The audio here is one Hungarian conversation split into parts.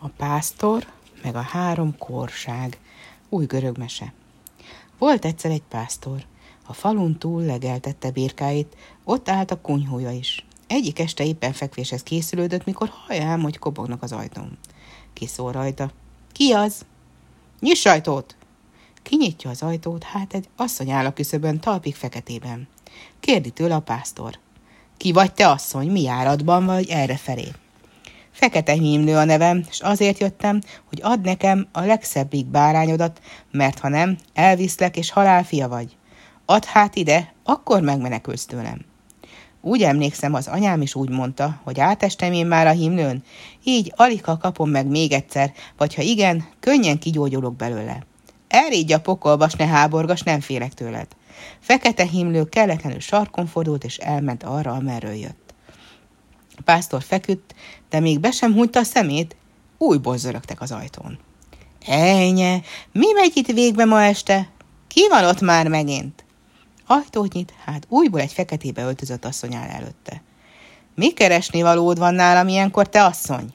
A pásztor meg a három korság. Új görög mese. Volt egyszer egy pásztor. A falun túl legeltette birkáit, ott állt a kunyhója is. Egyik este éppen fekvéshez készülődött, mikor hallja hogy kobognak az ajtón. Kiszól rajta. Ki az? Nyiss ajtót! Kinyitja az ajtót, hát egy asszony áll a küszöbön, talpig feketében. Kérdi tőle a pásztor. Ki vagy te, asszony, mi járatban vagy erre felé? Fekete hímlő a nevem, és azért jöttem, hogy add nekem a legszebbik bárányodat, mert ha nem, elviszlek, és halálfia vagy. Add hát ide, akkor megmenekülsz tőlem. Úgy emlékszem, az anyám is úgy mondta, hogy átestem én már a himlőn, így alig kapom meg még egyszer, vagy ha igen, könnyen kigyógyulok belőle. Elrígy a pokolba, s ne háborgas, nem félek tőled. Fekete himlő kelletlenül sarkon fordult, és elment arra, amerről jött. Pásztor feküdt, de még be sem hunyta a szemét, újból zörögtek az ajtón. Ejnye, mi megy itt végbe ma este? Ki van ott már megint? Ajtót nyit, hát újból egy feketébe öltözött asszony áll előtte. Mi keresni valód van nálam ilyenkor, te asszony?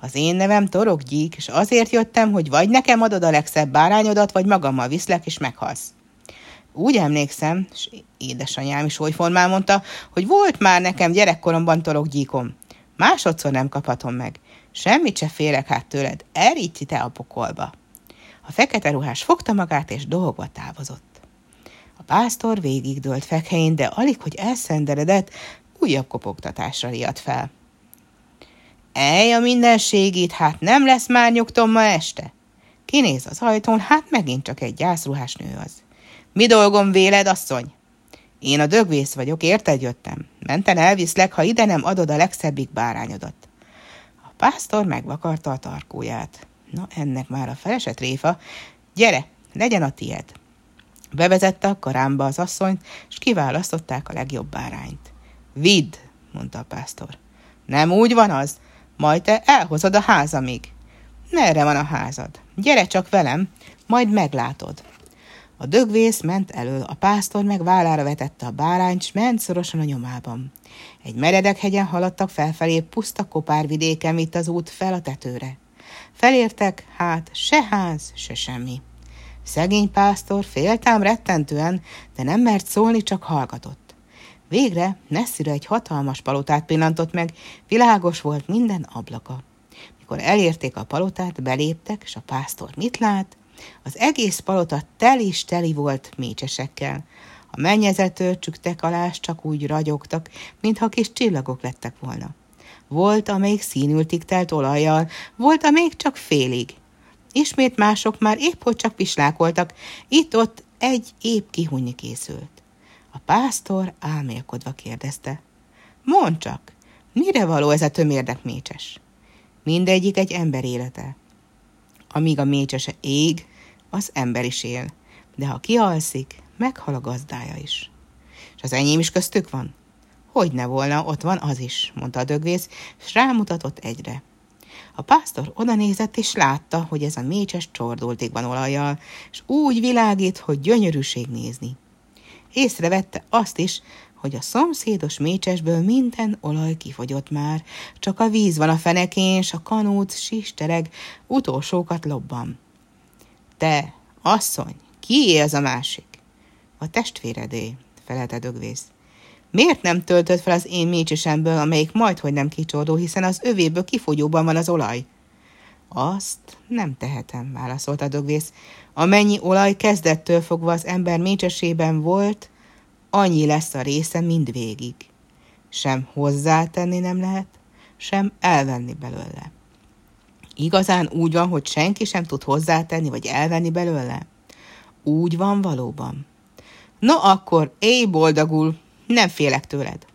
Az én nevem Torok Gyík, és azért jöttem, hogy vagy nekem adod a legszebb bárányodat, vagy magammal viszlek, és meghalsz. Úgy emlékszem, és édesanyám is olyformán mondta, hogy volt már nekem gyerekkoromban torokgyíkom. Másodszor nem kaphatom meg. Semmit se félek hát tőled, eríti te a pokolba. A fekete ruhás fogta magát, és dolgba távozott. A pásztor végig dőlt fekhelyén, de alig, hogy elszenderedett, újabb kopogtatásra riadt fel. Ej, a mindenségét, hát nem lesz már nyugtom ma este? Kinéz az ajtón, hát megint csak egy gyászruhás nő az. Mi dolgom véled, asszony? Én a dögvész vagyok, érted jöttem. Menten elviszlek, ha ide nem adod a legszebbik bárányodat. A pásztor megvakarta a tarkóját. Na, ennek már a felesett réfa. Gyere, legyen a tied. Bevezette a karámba az asszonyt, és kiválasztották a legjobb bárányt. Vidd, mondta a pásztor. Nem úgy van az? Majd te elhozod a házamig. Merre van a házad? Gyere csak velem, majd meglátod. A dögvész ment elől, a pásztor meg vállára vetette a bárányt, s ment szorosan a nyomában. Egy meredek hegyen haladtak felfelé, puszta kopárvidéken vitt az út fel a tetőre. Felértek, hát se ház, se semmi. Szegény pásztor féltám rettentően, de nem mert szólni, csak hallgatott. Végre messzire egy hatalmas palotát pillantott meg, világos volt minden ablaka. Mikor elérték a palotát, beléptek, és a pásztor mit lát? Az egész palota tel is teli volt mécsesekkel. A mennyezetőrcsük alás csak úgy ragyogtak, mintha kis csillagok lettek volna. Volt, amelyik színültig telt olajjal, volt, amelyik csak félig. Ismét mások már épp hogy csak pislákoltak, itt-ott egy épp kihúnyni készült. A pásztor álmélkodva kérdezte. Mondd csak, mire való ez a tömérdek mécses? Mindegyik egy ember élete. Amíg a mécsese ég, az ember is él, de ha kialszik, meghal a gazdája is. És az enyém is köztük van? Hogy ne volna, ott van az is, mondta a dögvész, és rámutatott egyre. A pásztor odanézett, és látta, hogy ez a mécses csordultig van olajjal, és úgy világít, hogy gyönyörűség nézni. Észrevette azt is, hogy a szomszédos mécsesből minden olaj kifogyott már, csak a víz van a fenekén, s a kanóc sistereg, utolsókat lobban. Te, asszony, ki az a másik? A testvéredé, felelte dögvész. Miért nem töltött fel az én mécsesemből, amelyik majd, hogy nem kicsordó, hiszen az övéből kifogyóban van az olaj? Azt nem tehetem, válaszolta a dögvész. Amennyi olaj kezdettől fogva az ember mécsesében volt, annyi lesz a része mindvégig. Sem hozzátenni nem lehet, sem elvenni belőle. Igazán úgy van, hogy senki sem tud hozzátenni vagy elvenni belőle? Úgy van valóban. No akkor, éj boldogul, nem félek tőled.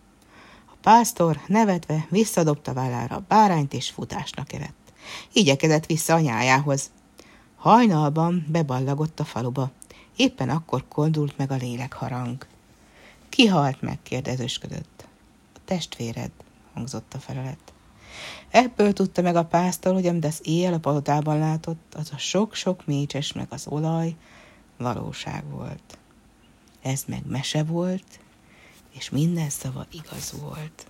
A pásztor nevetve visszadobta vállára a bárányt és futásnak evett. Igyekezett vissza anyájához. Hajnalban beballagott a faluba. Éppen akkor koldult meg a lélekharang. Ki halt meg? kérdezősködött. A testvéred, hangzott a felelet. Ebből tudta meg a pásztor, hogy amit az éjjel a palotában látott, az a sok-sok mécses meg az olaj valóság volt. Ez meg mese volt, és minden szava igaz volt.